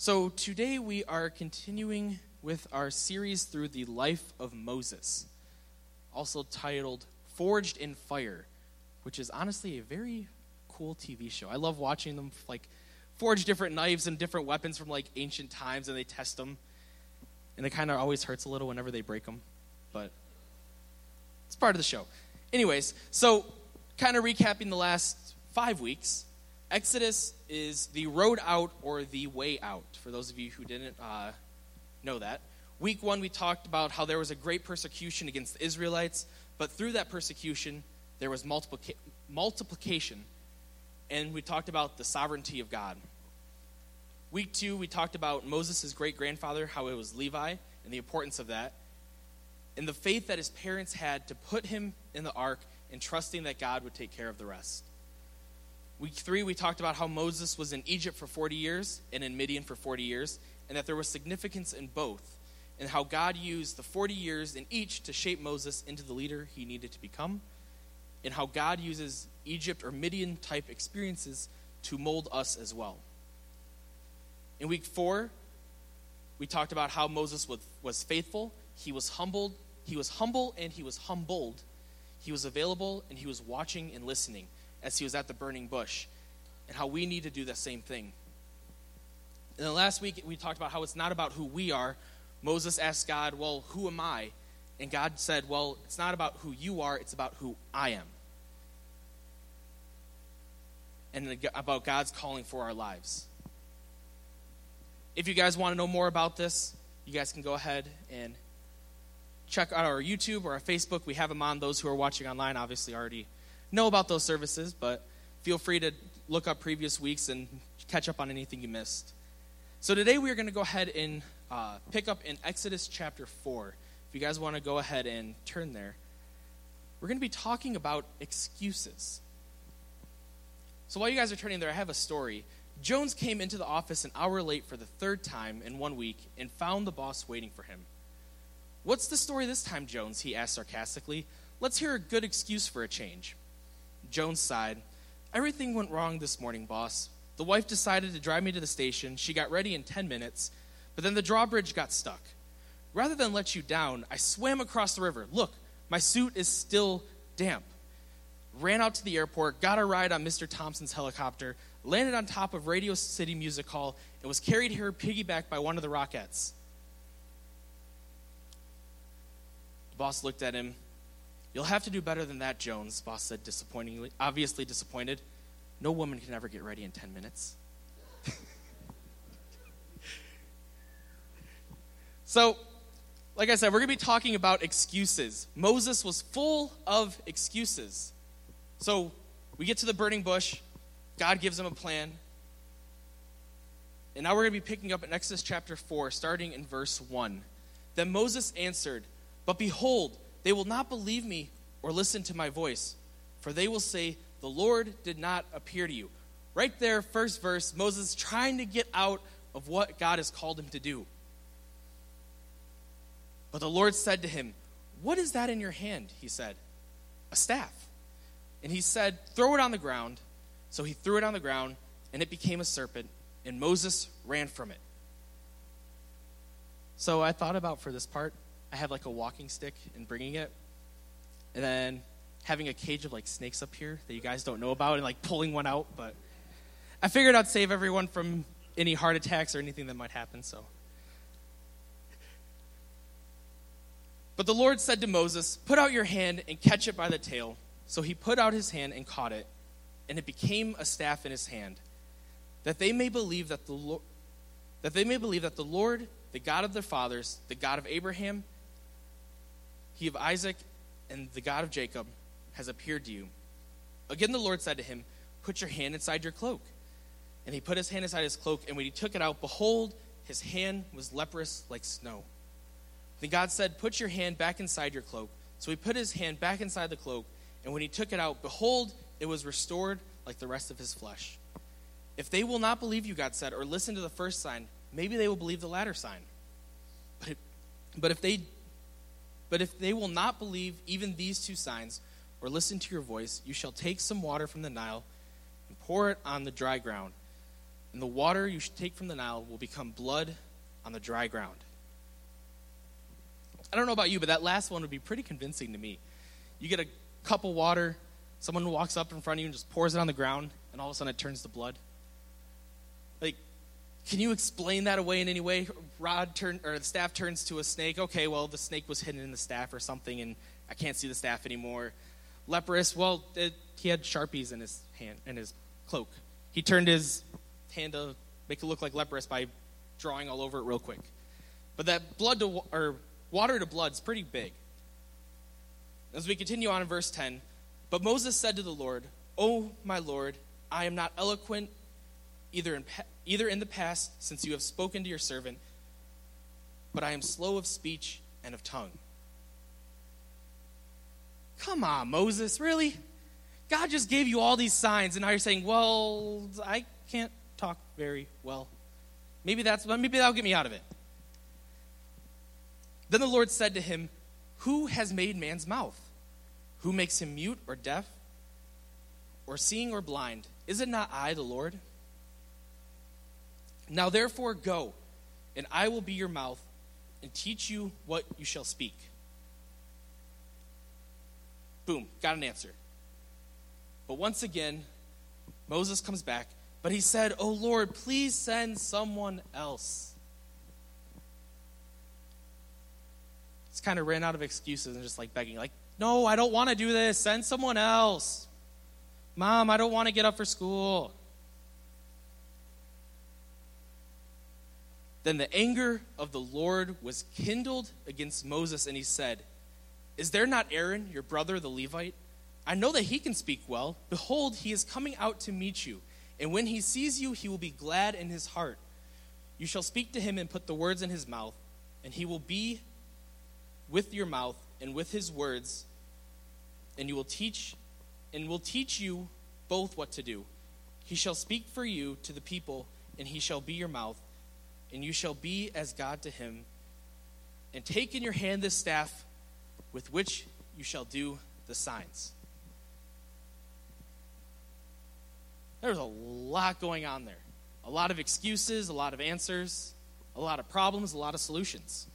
So, today we are continuing with our series through the life of Moses, also titled Forged in Fire, which is honestly a very cool TV show. I love watching them like forge different knives and different weapons from like ancient times and they test them. And it kind of always hurts a little whenever they break them, but it's part of the show. Anyways, so kind of recapping the last five weeks, Exodus is the road out or the way out, for those of you who didn't uh, know that. Week one, we talked about how there was a great persecution against the Israelites, but through that persecution, there was multiplica- multiplication, and we talked about the sovereignty of God. Week two, we talked about Moses' great grandfather, how it was Levi, and the importance of that, and the faith that his parents had to put him in the ark and trusting that God would take care of the rest. Week three, we talked about how Moses was in Egypt for 40 years and in Midian for 40 years, and that there was significance in both, and how God used the 40 years in each to shape Moses into the leader he needed to become, and how God uses Egypt or Midian type experiences to mold us as well. In week four, we talked about how Moses was, was faithful, he was humbled, he was humble, and he was humbled. He was available, and he was watching and listening as he was at the burning bush, and how we need to do the same thing. And then last week, we talked about how it's not about who we are. Moses asked God, Well, who am I? And God said, Well, it's not about who you are, it's about who I am. And about God's calling for our lives. If you guys want to know more about this, you guys can go ahead and check out our YouTube or our Facebook. We have them on. Those who are watching online obviously already know about those services, but feel free to look up previous weeks and catch up on anything you missed. So today we are going to go ahead and uh, pick up in Exodus chapter 4. If you guys want to go ahead and turn there, we're going to be talking about excuses. So while you guys are turning there, I have a story. Jones came into the office an hour late for the third time in one week and found the boss waiting for him. What's the story this time, Jones? he asked sarcastically. Let's hear a good excuse for a change. Jones sighed. Everything went wrong this morning, boss. The wife decided to drive me to the station. She got ready in 10 minutes, but then the drawbridge got stuck. Rather than let you down, I swam across the river. Look, my suit is still damp. Ran out to the airport, got a ride on Mr. Thompson's helicopter, landed on top of Radio City Music Hall, and was carried here piggybacked by one of the Rockettes. The boss looked at him You'll have to do better than that, Jones, boss said disappointingly, obviously disappointed. No woman can ever get ready in 10 minutes. so, like I said, we're going to be talking about excuses. Moses was full of excuses. So, we get to the burning bush. God gives him a plan. And now we're going to be picking up in Exodus chapter 4, starting in verse 1. Then Moses answered, But behold, they will not believe me or listen to my voice, for they will say, The Lord did not appear to you. Right there, first verse, Moses trying to get out of what God has called him to do. But the Lord said to him, What is that in your hand? He said, A staff. And he said, Throw it on the ground. So he threw it on the ground, and it became a serpent, and Moses ran from it. So I thought about for this part, I have like a walking stick and bringing it, and then having a cage of like snakes up here that you guys don't know about, and like pulling one out. But I figured I'd save everyone from any heart attacks or anything that might happen. So. But the Lord said to Moses, Put out your hand and catch it by the tail. So he put out his hand and caught it, and it became a staff in his hand, that they may believe that the Lord, that they may believe that the Lord, the God of their fathers, the God of Abraham, he of Isaac, and the God of Jacob has appeared to you. Again, the Lord said to him, Put your hand inside your cloak. And he put his hand inside his cloak, and when he took it out, behold, his hand was leprous like snow. Then God said, Put your hand back inside your cloak. So he put his hand back inside the cloak, and when he took it out, behold, it was restored like the rest of his flesh. If they will not believe you, God said, or listen to the first sign, maybe they will believe the latter sign. But but if they but if they will not believe even these two signs, or listen to your voice, you shall take some water from the Nile and pour it on the dry ground. and the water you take from the Nile will become blood on the dry ground. I don't know about you, but that last one would be pretty convincing to me. You get a cup of water, someone walks up in front of you and just pours it on the ground, and all of a sudden it turns to blood. Like, can you explain that away in any way? Rod turn or the staff turns to a snake. Okay, well the snake was hidden in the staff or something, and I can't see the staff anymore. Leprous, well, it, he had sharpies in his hand in his cloak. He turned his hand to make it look like leprous by drawing all over it real quick. But that blood to or water to blood is pretty big. As we continue on in verse 10, but Moses said to the Lord, "O my Lord, I am not eloquent either in either in the past since you have spoken to your servant, but I am slow of speech and of tongue." Come on, Moses, really? God just gave you all these signs, and now you're saying, well, I can't talk very well. Maybe that's maybe that'll get me out of it. Then the Lord said to him, Who has made man's mouth? Who makes him mute or deaf? Or seeing or blind? Is it not I, the Lord? Now therefore go, and I will be your mouth, and teach you what you shall speak. Boom, got an answer. But once again, Moses comes back, but he said, Oh Lord, please send someone else. He's kind of ran out of excuses and just like begging, like, no, I don't want to do this. Send someone else. Mom, I don't want to get up for school. Then the anger of the Lord was kindled against Moses, and he said, is there not Aaron, your brother, the Levite? I know that he can speak well. Behold, he is coming out to meet you. And when he sees you, he will be glad in his heart. You shall speak to him and put the words in his mouth, and he will be with your mouth and with his words, and you will teach and will teach you both what to do. He shall speak for you to the people, and he shall be your mouth, and you shall be as God to him. And take in your hand this staff with which you shall do the signs. There's a lot going on there. A lot of excuses, a lot of answers, a lot of problems, a lot of solutions.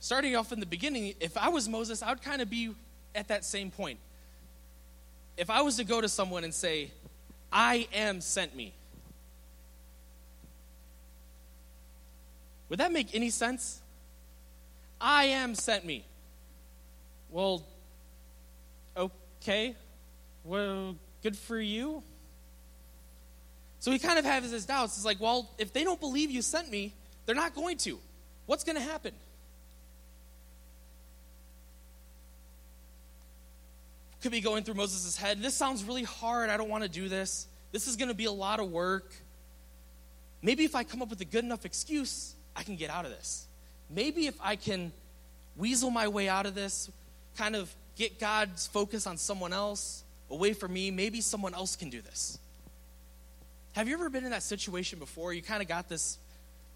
Starting off in the beginning, if I was Moses, I would kind of be at that same point. If I was to go to someone and say, I am sent me, Would that make any sense? I am sent me. Well, okay. Well, good for you. So he kind of has his doubts. It's like, well, if they don't believe you sent me, they're not going to. What's going to happen? Could be going through Moses' head. This sounds really hard. I don't want to do this. This is going to be a lot of work. Maybe if I come up with a good enough excuse, I can get out of this. Maybe if I can weasel my way out of this, kind of get God's focus on someone else, away from me, maybe someone else can do this. Have you ever been in that situation before? You kind of got this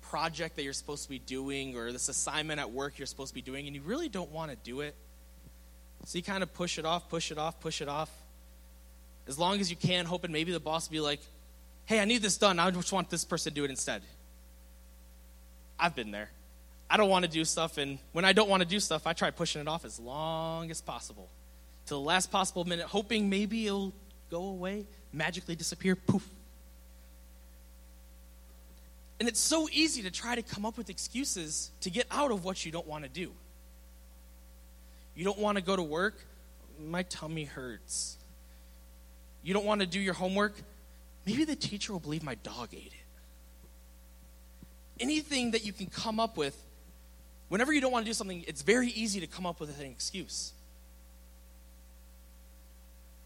project that you're supposed to be doing or this assignment at work you're supposed to be doing, and you really don't want to do it. So you kind of push it off, push it off, push it off. As long as you can, hoping maybe the boss will be like, hey, I need this done. I just want this person to do it instead. I've been there. I don't want to do stuff, and when I don't want to do stuff, I try pushing it off as long as possible. to the last possible minute, hoping maybe it'll go away, magically disappear, poof. And it's so easy to try to come up with excuses to get out of what you don't want to do. You don't want to go to work? My tummy hurts. You don't want to do your homework? Maybe the teacher will believe my dog ate it anything that you can come up with, whenever you don't want to do something, it's very easy to come up with an excuse.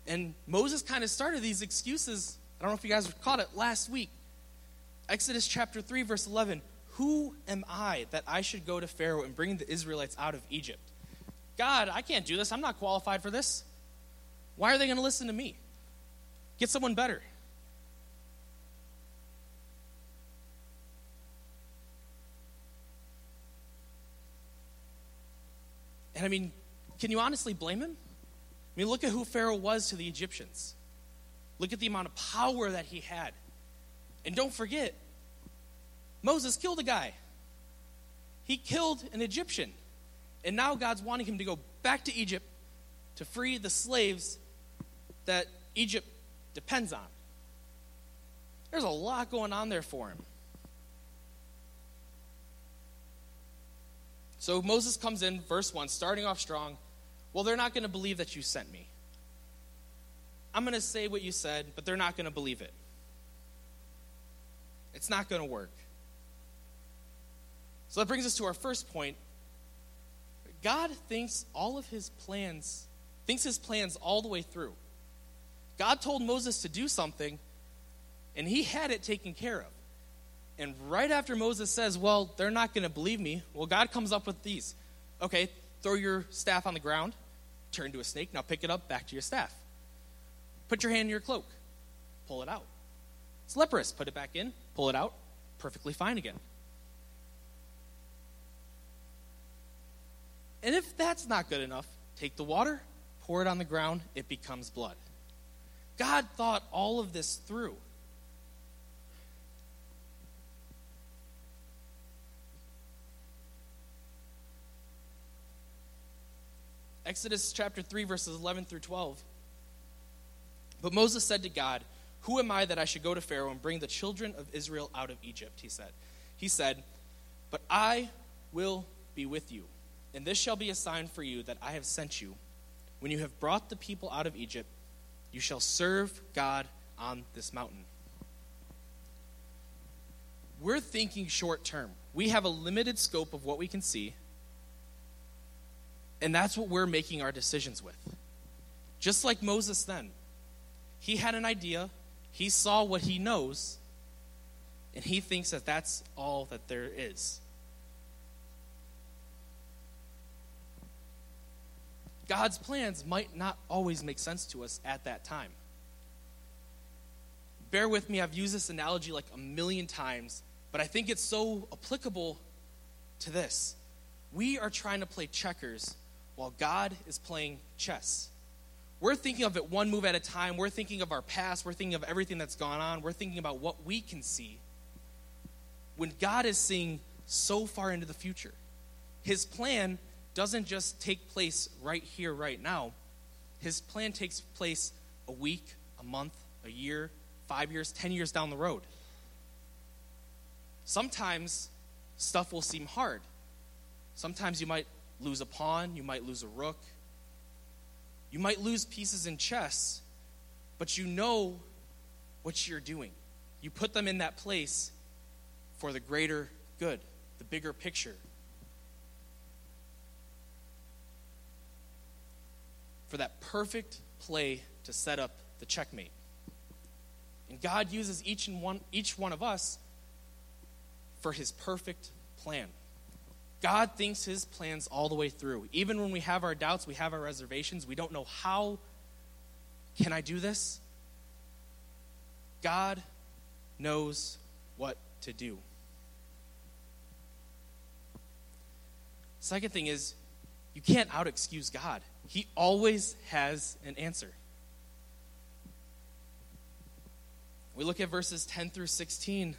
And Moses kind of started these excuses. I don't know if you guys caught it last week. Exodus chapter 3, verse 11. Who am I that I should go to Pharaoh and bring the Israelites out of Egypt? God, I can't do this. I'm not qualified for this. Why are they going to listen to me? Get someone better. And I mean, can you honestly blame him? I mean, look at who Pharaoh was to the Egyptians. Look at the amount of power that he had. And don't forget, Moses killed a guy. He killed an Egyptian. And now God's wanting him to go back to Egypt to free the slaves that Egypt depends on. There's a lot going on there for him. So Moses comes in, verse 1, starting off strong. Well, they're not going to believe that you sent me. I'm going to say what you said, but they're not going to believe it. It's not going to work. So that brings us to our first point. God thinks all of his plans, thinks his plans all the way through. God told Moses to do something, and he had it taken care of. And right after Moses says, Well, they're not going to believe me, well, God comes up with these. Okay, throw your staff on the ground, turn to a snake, now pick it up, back to your staff. Put your hand in your cloak, pull it out. It's leprous, put it back in, pull it out, perfectly fine again. And if that's not good enough, take the water, pour it on the ground, it becomes blood. God thought all of this through. Exodus chapter 3, verses 11 through 12. But Moses said to God, Who am I that I should go to Pharaoh and bring the children of Israel out of Egypt? He said. He said, But I will be with you, and this shall be a sign for you that I have sent you. When you have brought the people out of Egypt, you shall serve God on this mountain. We're thinking short term. We have a limited scope of what we can see and that's what we're making our decisions with. Just like Moses then. He had an idea, he saw what he knows, and he thinks that that's all that there is. God's plans might not always make sense to us at that time. Bear with me, I've used this analogy like a million times, but I think it's so applicable to this. We are trying to play checkers while God is playing chess. We're thinking of it one move at a time. We're thinking of our past. We're thinking of everything that's gone on. We're thinking about what we can see. When God is seeing so far into the future, his plan doesn't just take place right here, right now. His plan takes place a week, a month, a year, five years, ten years down the road. Sometimes stuff will seem hard. Sometimes you might lose a pawn, you might lose a rook. You might lose pieces in chess, but you know what you're doing. You put them in that place for the greater good, the bigger picture. For that perfect play to set up the checkmate. And God uses each and one each one of us for his perfect plan. God thinks his plans all the way through. Even when we have our doubts, we have our reservations, we don't know how can I do this? God knows what to do. Second thing is, you can't out excuse God. He always has an answer. We look at verses 10 through 16.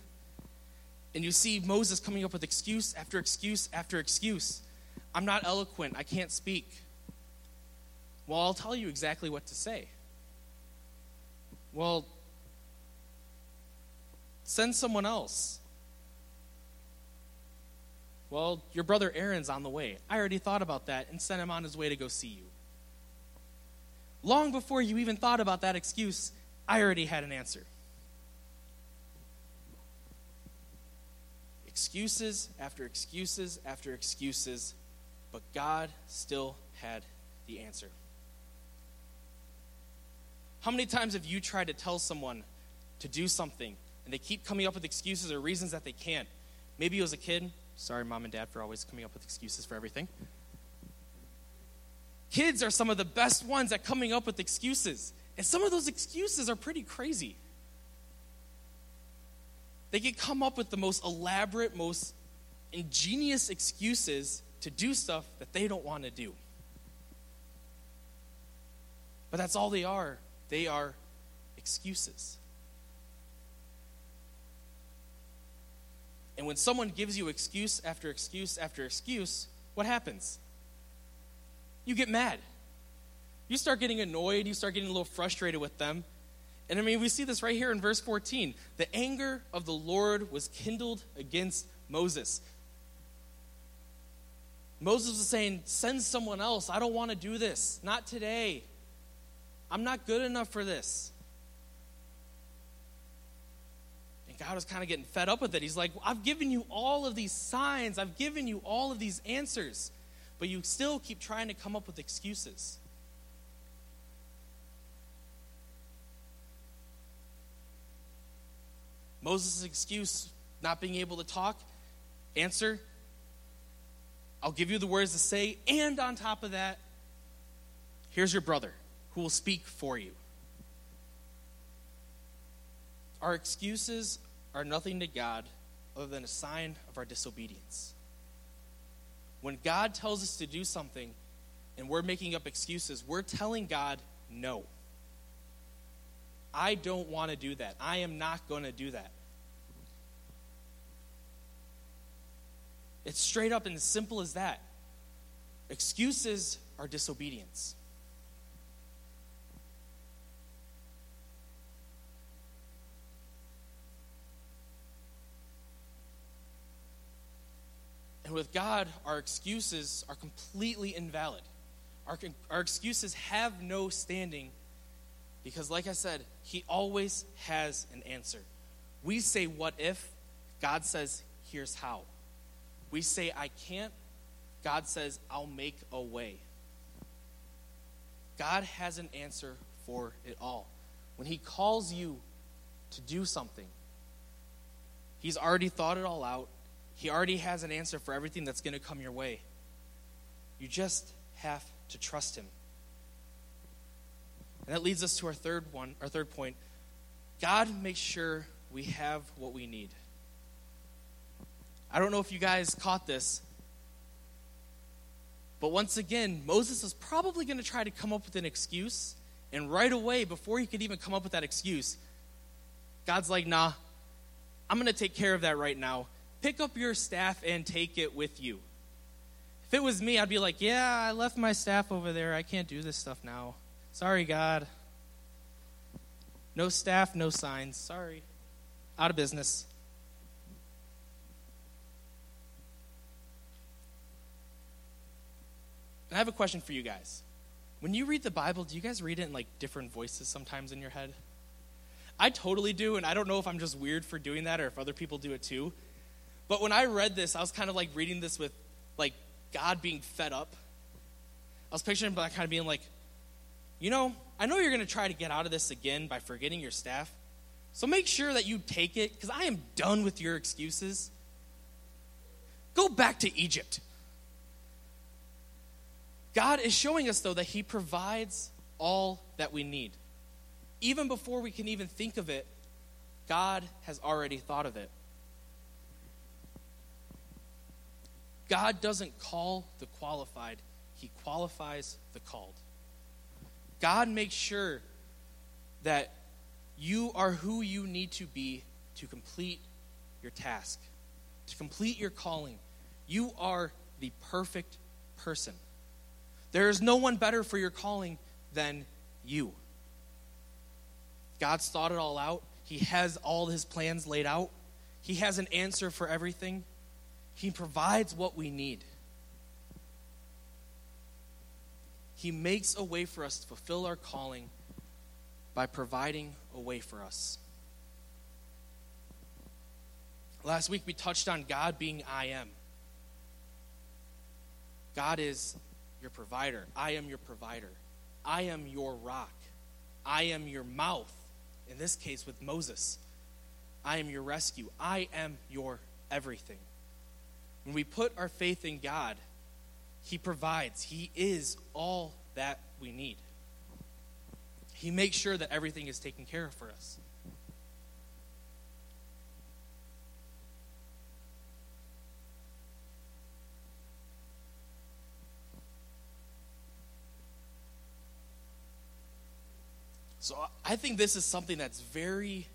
And you see Moses coming up with excuse after excuse after excuse. I'm not eloquent. I can't speak. Well, I'll tell you exactly what to say. Well, send someone else. Well, your brother Aaron's on the way. I already thought about that and sent him on his way to go see you. Long before you even thought about that excuse, I already had an answer. Excuses after excuses after excuses, but God still had the answer. How many times have you tried to tell someone to do something and they keep coming up with excuses or reasons that they can't? Maybe it was a kid. Sorry, mom and dad, for always coming up with excuses for everything. Kids are some of the best ones at coming up with excuses. And some of those excuses are pretty crazy. They can come up with the most elaborate, most ingenious excuses to do stuff that they don't want to do. But that's all they are. They are excuses. And when someone gives you excuse after excuse after excuse, what happens? You get mad. You start getting annoyed. You start getting a little frustrated with them. And I mean, we see this right here in verse 14. The anger of the Lord was kindled against Moses. Moses was saying, Send someone else. I don't want to do this. Not today. I'm not good enough for this. And God was kind of getting fed up with it. He's like, I've given you all of these signs, I've given you all of these answers, but you still keep trying to come up with excuses. Moses' excuse, not being able to talk, answer, I'll give you the words to say, and on top of that, here's your brother who will speak for you. Our excuses are nothing to God other than a sign of our disobedience. When God tells us to do something and we're making up excuses, we're telling God no. I don't want to do that. I am not going to do that. It's straight up and as simple as that. Excuses are disobedience. And with God, our excuses are completely invalid. Our, our excuses have no standing because, like I said, He always has an answer. We say, What if? God says, Here's how. We say, I can't. God says, I'll make a way. God has an answer for it all. When He calls you to do something, He's already thought it all out. He already has an answer for everything that's going to come your way. You just have to trust Him. And that leads us to our third one, our third point. God makes sure we have what we need. I don't know if you guys caught this, but once again, Moses is probably going to try to come up with an excuse. And right away, before he could even come up with that excuse, God's like, nah, I'm going to take care of that right now. Pick up your staff and take it with you. If it was me, I'd be like, yeah, I left my staff over there. I can't do this stuff now. Sorry, God. No staff, no signs. Sorry. Out of business. I have a question for you guys. When you read the Bible, do you guys read it in like different voices sometimes in your head? I totally do, and I don't know if I'm just weird for doing that or if other people do it too. But when I read this, I was kind of like reading this with like God being fed up. I was picturing him kind of being like, you know, I know you're going to try to get out of this again by forgetting your staff. So make sure that you take it because I am done with your excuses. Go back to Egypt. God is showing us, though, that He provides all that we need. Even before we can even think of it, God has already thought of it. God doesn't call the qualified, He qualifies the called. God makes sure that you are who you need to be to complete your task, to complete your calling. You are the perfect person. There is no one better for your calling than you. God's thought it all out. He has all his plans laid out. He has an answer for everything. He provides what we need. He makes a way for us to fulfill our calling by providing a way for us. Last week we touched on God being I am. God is your provider. I am your provider. I am your rock. I am your mouth. In this case, with Moses, I am your rescue. I am your everything. When we put our faith in God, He provides. He is all that we need. He makes sure that everything is taken care of for us. So I think this is something that's very,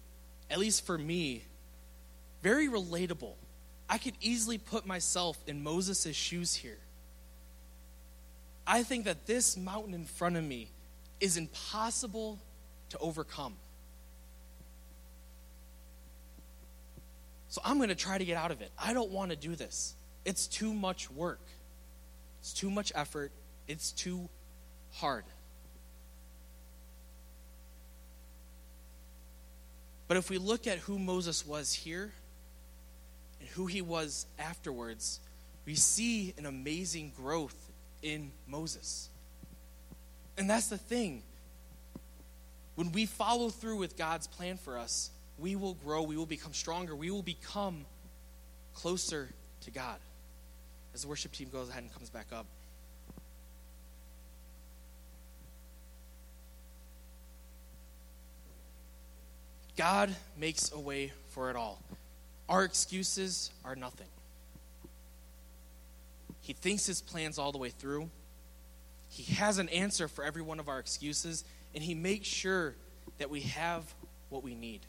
at least for me, very relatable. I could easily put myself in Moses' shoes here. I think that this mountain in front of me is impossible to overcome. So I'm going to try to get out of it. I don't want to do this. It's too much work, it's too much effort, it's too hard. But if we look at who Moses was here and who he was afterwards, we see an amazing growth in Moses. And that's the thing. When we follow through with God's plan for us, we will grow, we will become stronger, we will become closer to God. As the worship team goes ahead and comes back up. God makes a way for it all. Our excuses are nothing. He thinks his plans all the way through. He has an answer for every one of our excuses, and he makes sure that we have what we need.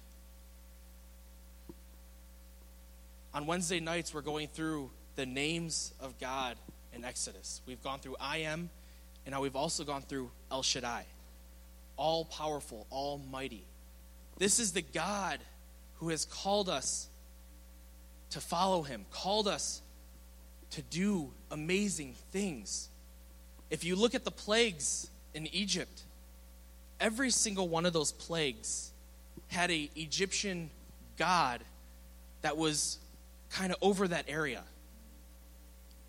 On Wednesday nights, we're going through the names of God in Exodus. We've gone through I am, and now we've also gone through El Shaddai, all powerful, almighty. This is the God who has called us to follow him, called us to do amazing things. If you look at the plagues in Egypt, every single one of those plagues had a Egyptian god that was kind of over that area.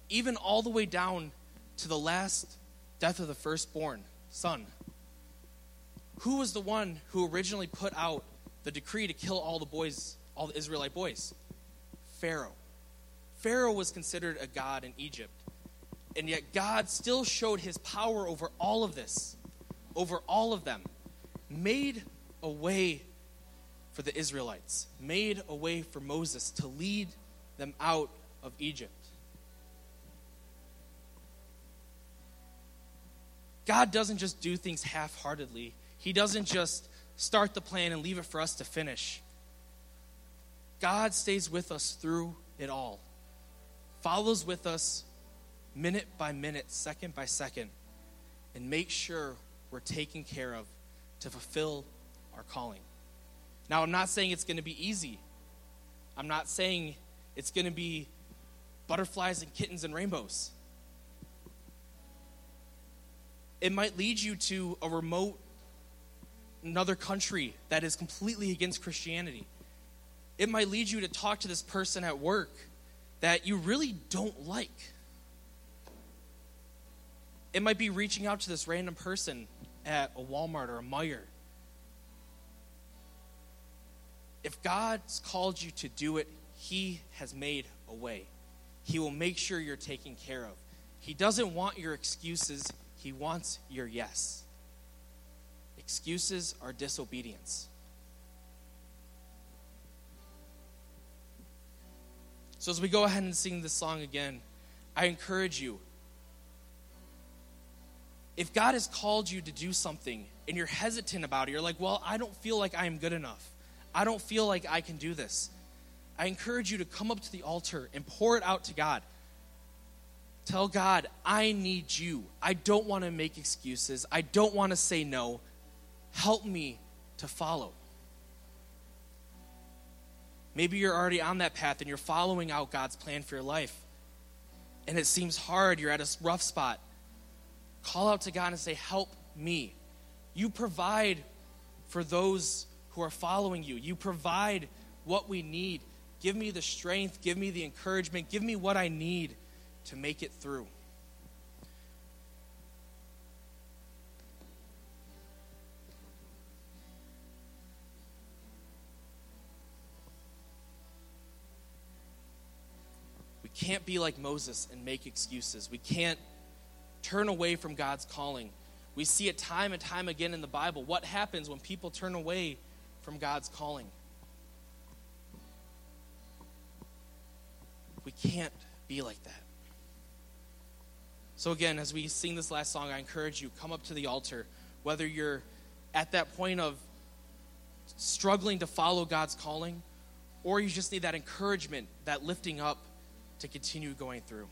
Even all the way down to the last death of the firstborn son. Who was the one who originally put out the decree to kill all the boys, all the Israelite boys? Pharaoh. Pharaoh was considered a god in Egypt. And yet God still showed his power over all of this, over all of them, made a way for the Israelites, made a way for Moses to lead them out of Egypt. God doesn't just do things half heartedly, He doesn't just start the plan and leave it for us to finish. God stays with us through it all, follows with us minute by minute, second by second, and makes sure we're taken care of to fulfill our calling. Now, I'm not saying it's going to be easy. I'm not saying it's going to be butterflies and kittens and rainbows. It might lead you to a remote another country that is completely against Christianity. It might lead you to talk to this person at work that you really don't like. It might be reaching out to this random person at a Walmart or a Meijer. If God's called you to do it, He has made a way. He will make sure you're taken care of. He doesn't want your excuses, He wants your yes. Excuses are disobedience. So, as we go ahead and sing this song again, I encourage you. If God has called you to do something and you're hesitant about it, you're like, well, I don't feel like I am good enough. I don't feel like I can do this. I encourage you to come up to the altar and pour it out to God. Tell God, I need you. I don't want to make excuses. I don't want to say no. Help me to follow. Maybe you're already on that path and you're following out God's plan for your life. And it seems hard, you're at a rough spot. Call out to God and say, Help me. You provide for those who are following you, you provide what we need. Give me the strength, give me the encouragement, give me what I need to make it through. Can't be like Moses and make excuses. We can't turn away from God's calling. We see it time and time again in the Bible. What happens when people turn away from God's calling? We can't be like that. So, again, as we sing this last song, I encourage you come up to the altar, whether you're at that point of struggling to follow God's calling, or you just need that encouragement, that lifting up to continue going through.